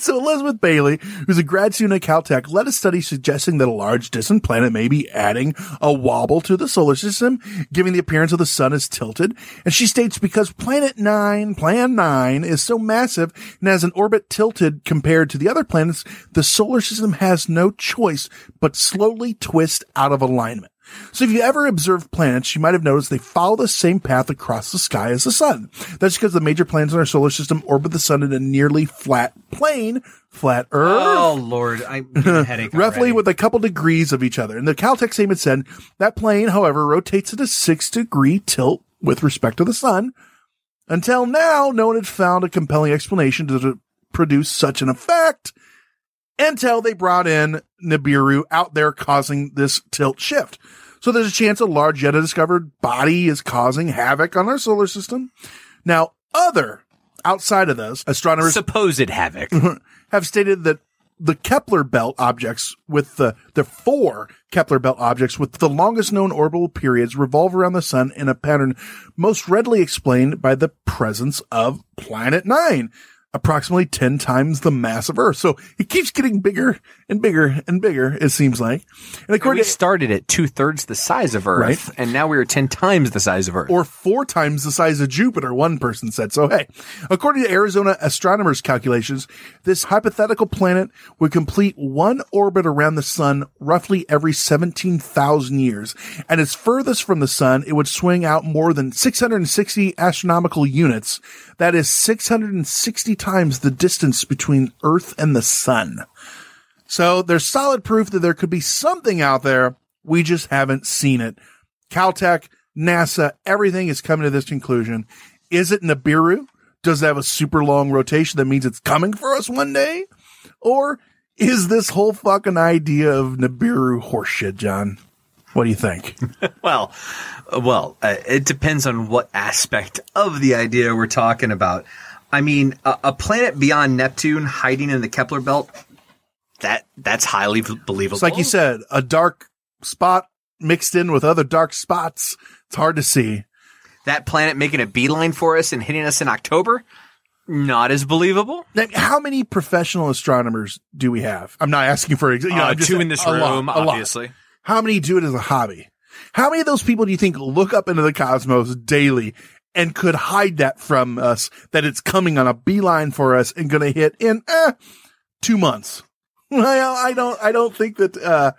so Elizabeth Bailey, who's a grad student at Caltech, led a study suggesting that a large distant planet may be adding a wobble to the solar system, giving the appearance of the sun as tilted. And she states because planet nine, plan nine, is so massive and has an orbit tilted compared to the other planets, the solar system has no choice but slowly twist out of alignment. So if you ever observed planets, you might have noticed they follow the same path across the sky as the sun. That's because the major planets in our solar system orbit the sun in a nearly flat plane, flat Earth. Oh Lord, I'm a headache. roughly with a couple degrees of each other. And the Caltech statement said that plane, however, rotates at a six degree tilt with respect to the sun. Until now, no one had found a compelling explanation to produce such an effect until they brought in Nibiru out there causing this tilt shift. So there's a chance a large yet undiscovered body is causing havoc on our solar system. Now, other outside of those astronomers supposed havoc have stated that the Kepler belt objects with the, the four Kepler belt objects with the longest known orbital periods revolve around the sun in a pattern most readily explained by the presence of planet nine, approximately 10 times the mass of Earth. So it keeps getting bigger and bigger and bigger, it seems like. And And according we started at two thirds the size of Earth, Right. and now we are ten times the size of Earth. or four times the size of Jupiter, one person said. So hey, according to Arizona astronomers' calculations, this hypothetical planet would complete one orbit around the sun roughly every 17,000 years. And its furthest from the sun, it would swing out more than 660 astronomical units. That is 660 times the distance between Earth and the sun. So there's solid proof that there could be something out there. We just haven't seen it. Caltech, NASA, everything is coming to this conclusion. Is it Nibiru? Does it have a super long rotation that means it's coming for us one day? Or is this whole fucking idea of Nibiru horseshit, John? What do you think? well, well, uh, it depends on what aspect of the idea we're talking about. I mean, a, a planet beyond Neptune hiding in the Kepler belt. That that's highly believable. It's like you said, a dark spot mixed in with other dark spots. It's hard to see. that planet making a beeline for us and hitting us in October. Not as believable. Now, how many professional astronomers do we have? I'm not asking for you know, Uh, two saying in this room, lot. obviously. How many do it as a hobby? How many of those people do you think look up into the cosmos daily and could hide that from us that it's coming on a beeline for us and going to hit in eh, two months? I, I don't. I don't think that uh,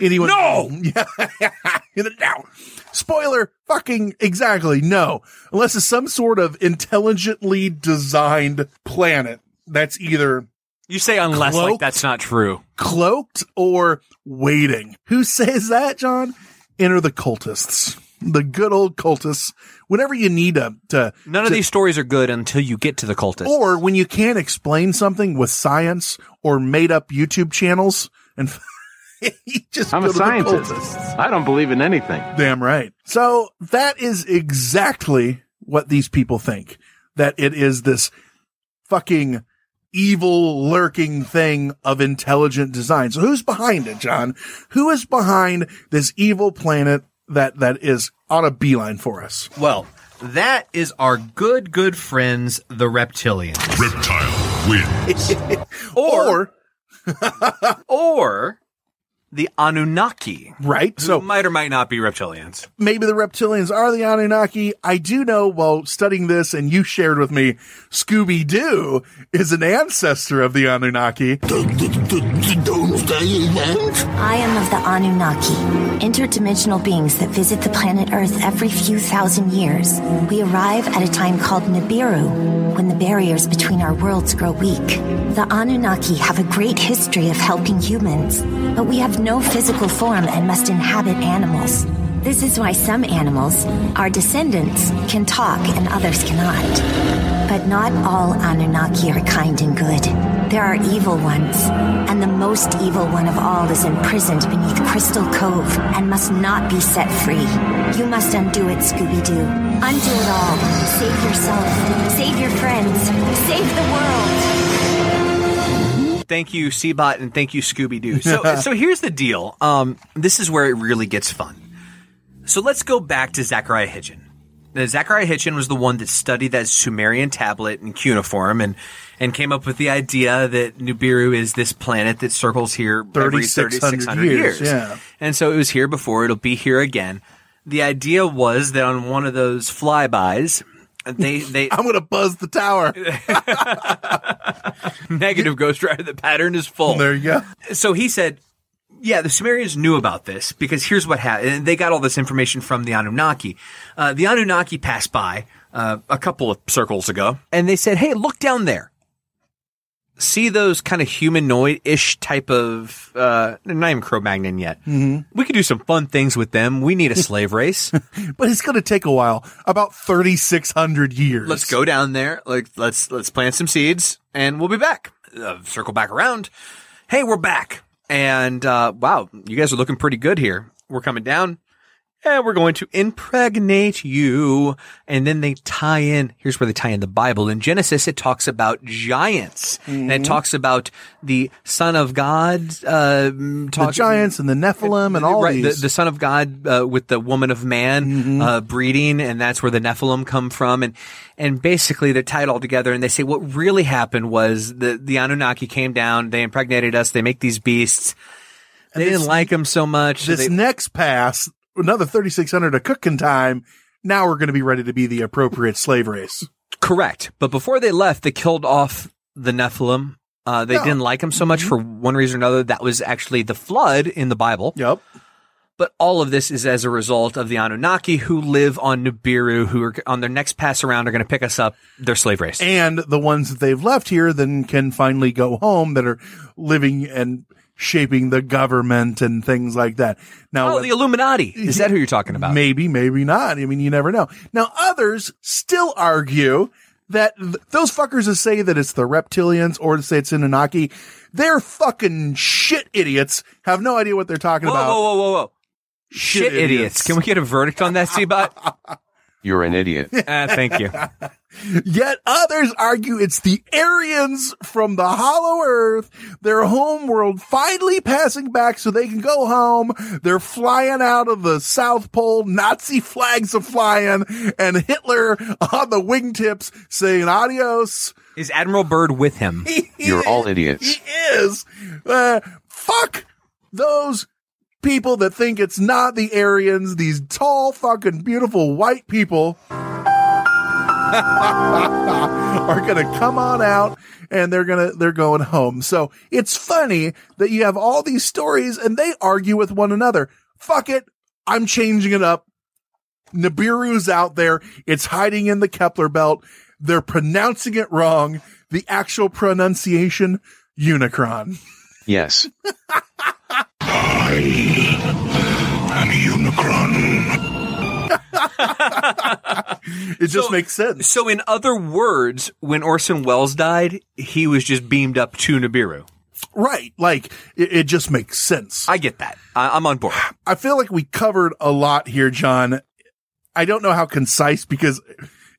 anyone. No! Yeah. You know, now, spoiler, fucking exactly no, unless it's some sort of intelligently designed planet that's either You say unless like that's not true. cloaked or waiting. Who says that, John? Enter the cultists. The good old cultists. Whenever you need to, to None of to- these stories are good until you get to the cultists. or when you can't explain something with science or made up YouTube channels and you just I'm a scientist. I don't believe in anything. Damn right. So that is exactly what these people think. That it is this fucking evil lurking thing of intelligent design. So who's behind it, John? Who is behind this evil planet that, that is on a beeline for us? Well, that is our good, good friends, the reptilians. Reptile wins. Or, or the Anunnaki. Right. So might or might not be reptilians. maybe the reptilians are the Anunnaki. I do know while studying this, and you shared with me, Scooby Doo is an ancestor of the Anunnaki. I am of the Anunnaki, interdimensional beings that visit the planet Earth every few thousand years. We arrive at a time called Nibiru, when the barriers between our worlds grow weak. The Anunnaki have a great history of helping humans, but we have no physical form and must inhabit animals. This is why some animals, our descendants, can talk and others cannot. But not all Anunnaki are kind and good. There are evil ones, and the most evil one of all is imprisoned beneath Crystal Cove and must not be set free. You must undo it, Scooby Doo. Undo it all. Save yourself. Save your friends. Save the world. Thank you, Seabot, and thank you, Scooby Doo. So, so here's the deal. Um, this is where it really gets fun. So let's go back to Zecharia Sitchin. Now, Zecharia Sitchin was the one that studied that Sumerian tablet in cuneiform and and came up with the idea that Nibiru is this planet that circles here every 3,600 3,600 years, years. yeah. And so it was here before, it'll be here again. The idea was that on one of those flybys, they they I'm gonna buzz the tower. negative Ghost Rider. The pattern is full. There you go. So he said, yeah, the Sumerians knew about this because here's what happened. And they got all this information from the Anunnaki. Uh, the Anunnaki passed by uh, a couple of circles ago and they said, hey, look down there. See those kind of humanoid-ish type of, uh, not even Cro-Magnon yet. Mhm. We could do some fun things with them. We need a slave race. But it's gonna take a while. About 3,600 years. Let's go down there. Like let's let's plant some seeds, and we'll be back. Uh, circle back around. Hey, we're back, and uh, wow, you guys are looking pretty good here. We're coming down, and we're going to impregnate you. And then they tie in. Here's where they tie in the Bible. In Genesis, it talks about giants, and it Mhm. talks about the Son of God. Uh, The giants and the Nephilim and all right, these. The, the son of God uh, with the woman of man uh, breeding, and that's where the Nephilim come from. And and basically they're tied all together. And they say what really happened was the the Anunnaki came down, they impregnated us, they make these beasts. They And didn't like them so much. so this they- next pass, another 3,600 to cooking time. Now we're going to be ready to be the appropriate slave race. Correct. But before they left, they killed off the Nephilim. Uh, they Yeah. didn't like them so much for one reason or another. That was actually the flood in the Bible. Yep. But all of this is as a result of the Anunnaki who live on Nibiru, who are on their next pass around are going to pick us up. Their slave race. And the ones that they've left here then can finally go home that are living and shaping the government and things like that. Now, oh, the Illuminati. Is that who you're talking about? Maybe, maybe not. I mean, you never know. Now, others still argue that th- those fuckers that say that it's the reptilians or to say it's Anunnaki, they're fucking shit idiots, have no idea what they're talking Whoa, about. whoa, whoa, whoa, whoa. Shit, idiots. Can we get a verdict on that, Seabot? You're an idiot. uh, thank you. Yet others argue it's the Aryans from the hollow earth, their home world finally passing back so they can go home. They're flying out of the South Pole, Nazi flags are flying, and Hitler on the wingtips saying adios. Is Admiral Byrd with him? You're all idiots. He is. Uh, fuck those people that think it's not the Aryans, these tall, fucking beautiful white people are gonna come on out and they're gonna they're going home. So it's funny that you have all these stories and they argue with one another. Fuck it. I'm changing it up. Nibiru's out there. It's hiding in the Kepler belt. They're pronouncing it wrong. The actual pronunciation, Unicron. Yes. I'm a Unicron. it just makes sense. So, in other words, when Orson Welles died, he was just beamed up to Nibiru. Right. Like, it, it just makes sense. I get that. I, I'm on board. I feel like we covered a lot here, John. I don't know how concise because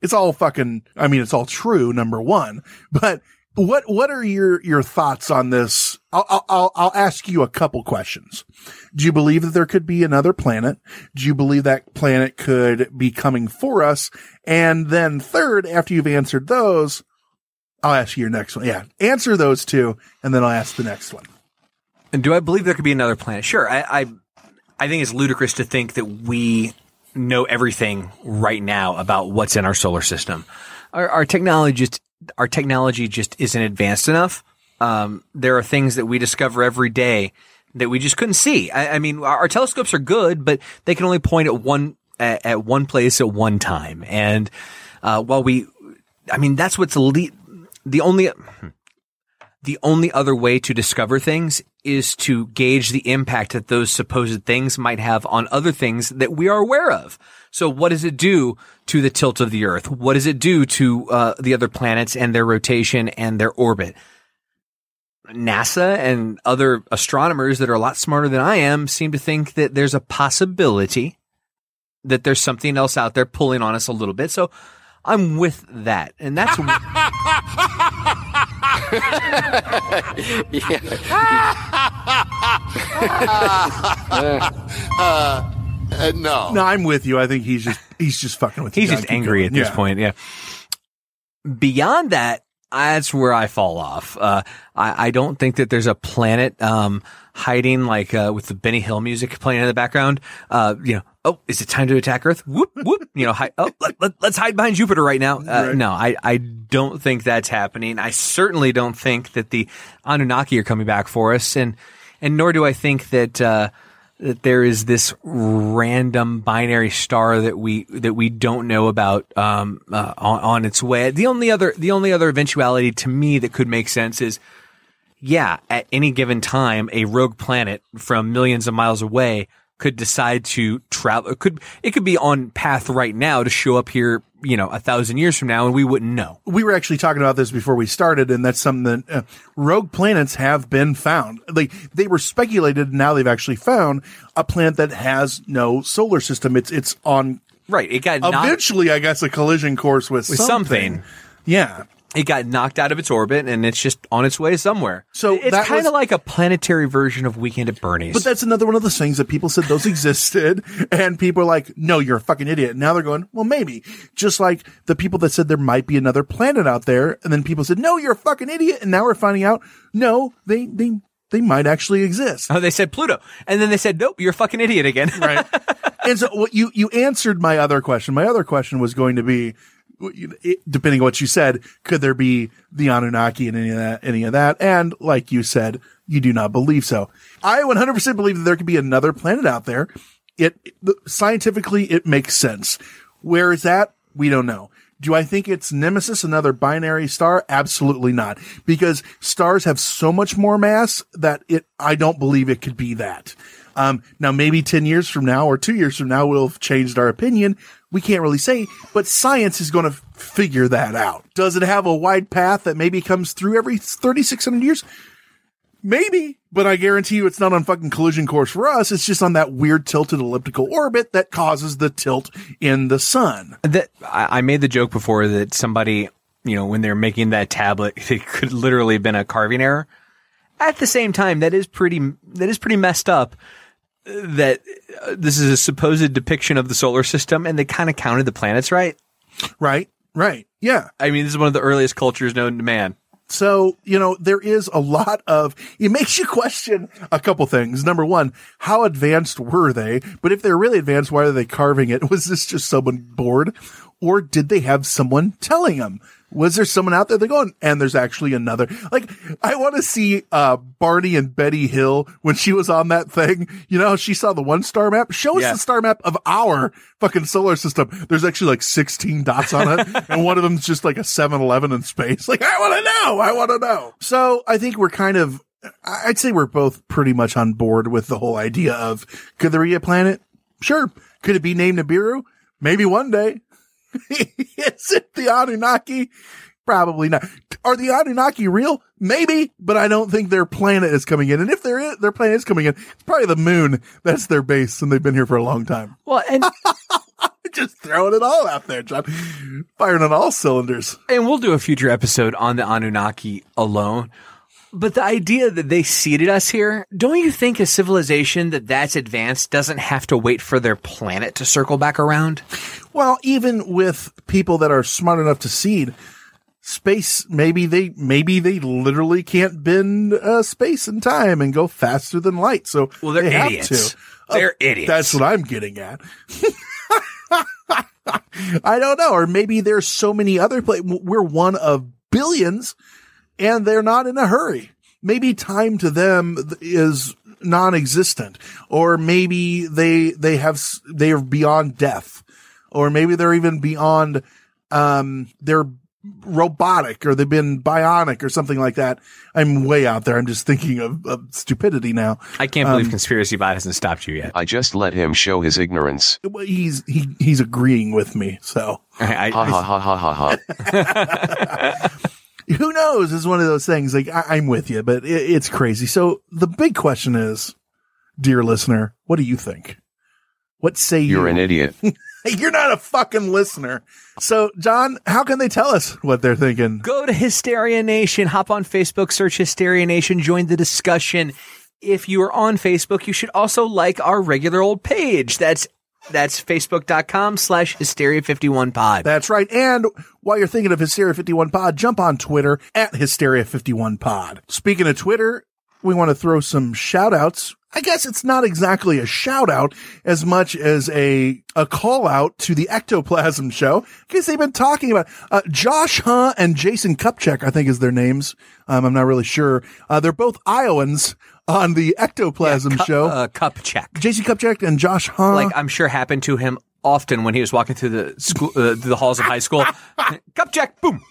it's all fucking, I mean, it's all true, number one, but what, what are your, your thoughts on this? I'll, I'll, I'll ask you a couple questions. Do you believe that there could be another planet? Do you believe that planet could be coming for us? And then third, after you've answered those, I'll ask you your next one. Yeah. Answer those two and then I'll ask the next one. And do I believe there could be another planet? Sure. I, I, I think it's ludicrous to think that we know everything right now about what's in our solar system. Our, our technology just, our technology just isn't advanced enough. Um, there are things that we discover every day that we just couldn't see. I, I mean, our, our, telescopes are good, but they can only point at one, at, at one place at one time. And, uh, while we, I mean, that's what's le- the only, the only other way to discover things is to gauge the impact that those supposed things might have on other things that we are aware of. So what does it do to the tilt of the earth? What does it do to uh, the other planets and their rotation and their orbit? NASA and other astronomers that are a lot smarter than I am seem to think that there's a possibility that there's something else out there pulling on us a little bit. So I'm with that. And that's uh, uh, no. No, I'm with you. I think he's just he's just fucking with you. He's just angry going. at this Yeah. point. Yeah. Beyond that, that's where I fall off. Uh, I, I don't think that there's a planet um, hiding like uh, with the Benny Hill music playing in the background. Uh, you know, oh, is it time to attack Earth? Whoop whoop. You know, hi- oh, let, let, let's hide behind Jupiter right now. Uh, No, I I don't think that's happening. I certainly don't think that the Anunnaki are coming back for us, and and nor do I think that. That there is this random binary star that we that we don't know about um, uh, on, on its way. The only other the only other eventuality to me that could make sense is, yeah, at any given time, a rogue planet from millions of miles away could decide to travel. It could it could be on path right now to show up here, you know, a thousand years from now, and we wouldn't know. We were actually talking about this before we started, and that's something that uh, rogue planets have been found. Like they were speculated, and now they've actually found a planet that has no solar system. It's it's on Right. It got eventually, I guess, a collision course with, with something. something. Yeah. It got knocked out of its orbit and it's just on its way somewhere. So it's kind of like a planetary version of Weekend at Bernie's. But that's another one of those things that people said those existed, and people are like, "No, you're a fucking idiot." Now they're going, "Well, maybe." Just like the people that said there might be another planet out there, and then people said, "No, you're a fucking idiot," and now we're finding out, no, they they they might actually exist. Oh, they said Pluto, and then they said, "Nope, you're a fucking idiot again." right. And so what you you answered my other question. My other question was going to be, depending on what you said, could there be the Anunnaki and any of that, any of that? And like you said, you do not believe so. I 100% believe that there could be another planet out there. It scientifically it makes sense. Where is that? We don't know. Do I think it's Nemesis, another binary star? Absolutely not. Because stars have so much more mass that it, I don't believe it could be that. Um, now maybe 10 years from now or two years from now, we'll have changed our opinion. We can't really say, but science is going to figure that out. Does it have a wide path that maybe comes through every 3,600 years? Maybe, but I guarantee you it's not on fucking collision course for us. It's just on that weird tilted elliptical orbit that causes the tilt in the sun. That I, made the joke before that somebody, you know, when they're making that tablet, it could literally have been a carving error. At the same time, that is pretty that is pretty messed up. That uh, this is a supposed depiction of the solar system, and they kind of counted the planets right. Right, right, yeah. I mean, this is one of the earliest cultures known to man. So, you know, there is a lot of, it makes you question a couple things. Number one, how advanced were they? But if they're really advanced, why are they carving it? Was this just someone bored? Or did they have someone telling them? Was there someone out there? They're going, and there's actually another. Like, I want to see uh Barney and Betty Hill when she was on that thing. You know, she saw the one star map. Show us Yeah. the star map of our fucking solar system. There's actually like 16 dots on it, and one of them's just like a 7-Eleven in space. Like, I want to know. I want to know. So I think we're kind of. I'd say we're both pretty much on board with the whole idea of could there be a planet? Sure. Could it be named Nibiru? Maybe one day. Is it the Anunnaki? Probably not. Are the Anunnaki real? Maybe, but I don't think their planet is coming in. And if there is, their planet is coming in, it's probably the moon. That's their base, and they've been here for a long time. Well, and just throwing it all out there, John. Firing on all cylinders. and we'll do a future episode on the Anunnaki alone. But the idea that they seeded us here, don't you think a civilization that that's advanced doesn't have to wait for their planet to circle back around? Well, even with people that are smart enough to seed space, maybe they maybe they literally can't bend uh, space and time and go faster than light. So Well, they're they idiots. They're Oh, idiots. That's what I'm getting at. I don't know, or maybe there's so many other places. We're one of billions, and they're not in a hurry. Maybe time to them is non-existent, or maybe they they have they are beyond death, or maybe they're even beyond um they're robotic or they've been bionic or something like that. I'm way out there. I'm just thinking of, of stupidity now. I can't believe Um, Conspiracy Bot hasn't stopped you yet. I just let him show his ignorance. Well, he's he he's agreeing with me. So I, Ha ha ha ha ha ha. who knows? Is one of those things. Like I, I'm with you, but it, it's crazy. So the big question is, dear listener, what do you think? What say you? You're an idiot. You're not a fucking listener. So, John, how can they tell us what they're thinking? Go to Hysteria Nation, hop on Facebook, search Hysteria Nation, join the discussion. If you are on Facebook, you should also like our regular old page. That's that's facebook.com slash hysteria51 pod. That's right. And while you're thinking of Hysteria 51 Pod, jump on Twitter at Hysteria 51 Pod. Speaking of Twitter, we want to throw some shout outs. I guess it's not exactly a shout out as much as a, a call out to the ectoplasm show because they've been talking about, uh, Josh Huh and Jason Kupchak, I think is their names. Um, I'm not really sure. Uh, they're both Iowans on the ectoplasm Cup- show. Uh, cup check. Jason Kupchak and Josh Huh. Like I'm sure happened to him often when he was walking through the school, uh, the halls of high school. cup check, boom.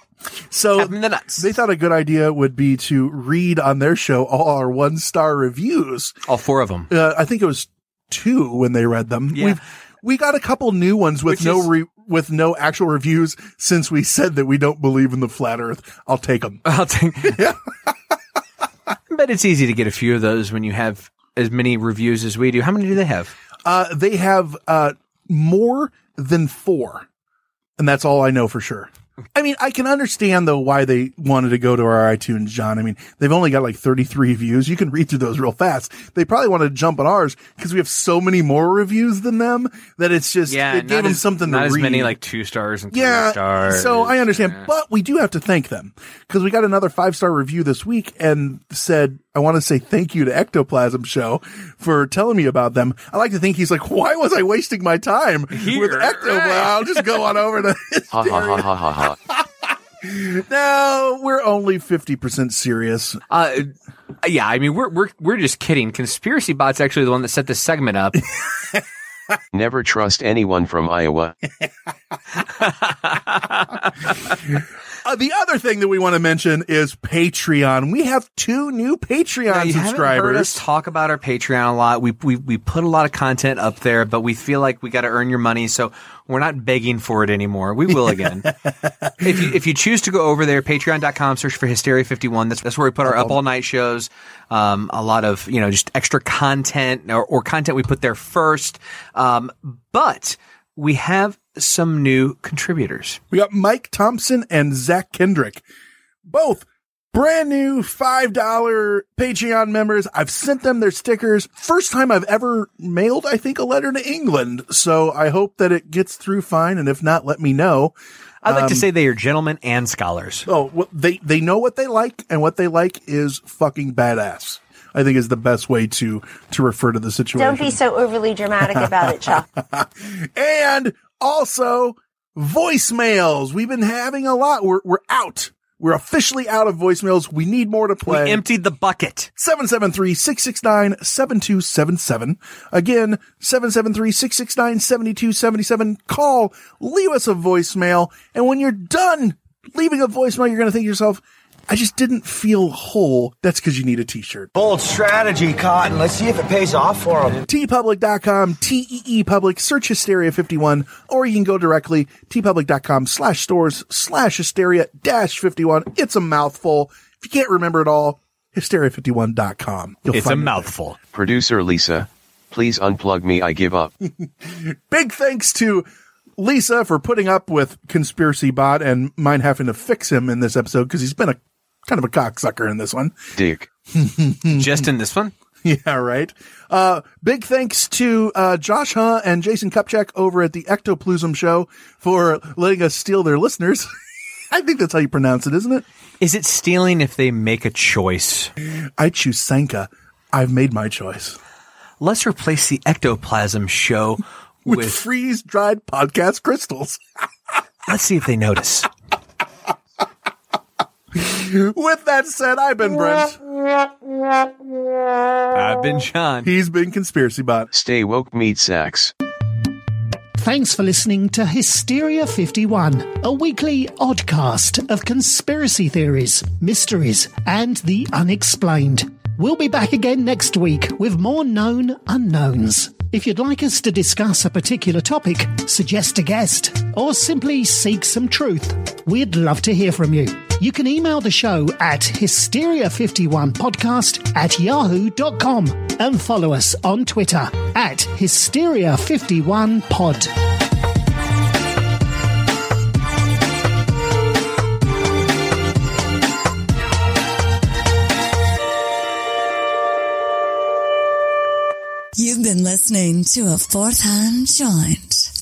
So the nuts. they thought a good idea would be to read on their show all our one star reviews. All four of them. Uh, I think it was two when they read them. Yeah. We've, we got a couple new ones with Which no is- re- with no actual reviews since we said that we don't believe in the flat earth. I'll take them. I'll take. Yeah. but it's easy to get a few of those when you have as many reviews as we do. How many do they have? Uh, they have, uh, more than four. And that's all I know for sure. I mean, I can understand though why they wanted to go to our iTunes, John. I mean, they've only got like 33 views. You can read through those real fast. They probably wanted to jump on ours because we have so many more reviews than them that it's just, Yeah, it gave them as, something not to as many like two stars and three yeah, stars. so I understand, but we do have to thank them because we got another five star review this week and said, I want to say thank you to Ectoplasm Show for telling me about them. I like to think he's like, why was I wasting my time with Ectoplasm? I'll just go on over to Ha ha ha ha ha ha. No, we're only 50% serious. Uh, yeah, I mean we're we're we're just kidding. Conspiracy Bot's actually the one that set this segment up. Never trust anyone from Iowa. Uh, the other thing that we want to mention is Patreon. We have two new Patreon Now, you haven't heard us subscribers. talk about our Patreon a lot. We, we we put a lot of content up there, but we feel like we got to earn your money, so we're not begging for it anymore. We will again. if you if you choose to go over there, Patreon.com, search for Hysteria Fifty One. That's that's where we put our up all night shows. Um, a lot of you know just extra content or, or content we put there first. Um, but we have some new contributors. We got Mike Thompson and Zach Kendrick, both brand new $5 Patreon members. I've sent them their stickers. First time I've ever mailed, I think, a letter to England. So I hope that it gets through fine. And if not, let me know. I'd like to Um, say they are gentlemen and scholars. Oh, well, they, they know what they like and what they like is fucking badass. I think is the best way to, to refer to the situation. Don't be so overly dramatic about it, Chuck. And also, voicemails. We've been having a lot. We're, we're out. We're officially out of voicemails. We need more to play. We emptied the bucket. 773-669-7277. Again, 773-669-7277. Call, leave us a voicemail. And when you're done leaving a voicemail, you're going to think to yourself, I just didn't feel whole. That's because you need a t-shirt. Bold strategy, Cotton. Let's see if it pays off for them. teepublic.com, T-E-E Public, search Hysteria 51, or you can go directly, teepublic.com slash stores slash hysteria dash 51. It's a mouthful. If you can't remember it all, hysteria51.com. You'll It's a find it mouthful. Producer Lisa, please unplug me. I give up. Big thanks to Lisa for putting up with Conspiracy Bot and mine having to fix him in this episode because he's been a kind of a cocksucker in this one. Dick. Just in this one? Yeah, right. Uh, big thanks to uh, Josh Huh and Jason Kupchak over at the Ectoplasm Show for letting us steal their listeners. I think that's how you pronounce it, isn't it? Is it stealing if they make a choice? I choose Sanka. I've made my choice. Let's replace the ectoplasm show With, with. freeze dried podcast crystals. let's see if they notice. With that said, I've been Brent. I've been Sean. He's been Conspiracy Bot. Stay woke, meat sacks. Thanks for listening to Hysteria 51, a weekly oddcast of conspiracy theories, mysteries, and the unexplained. We'll be back again next week with more known unknowns. If you'd like us to discuss a particular topic, suggest a guest, or simply seek some truth, we'd love to hear from you. You can email the show at hysteria51podcast at yahoo.com and follow us on Twitter at hysteria51pod. You've been listening to a fourth hand joint.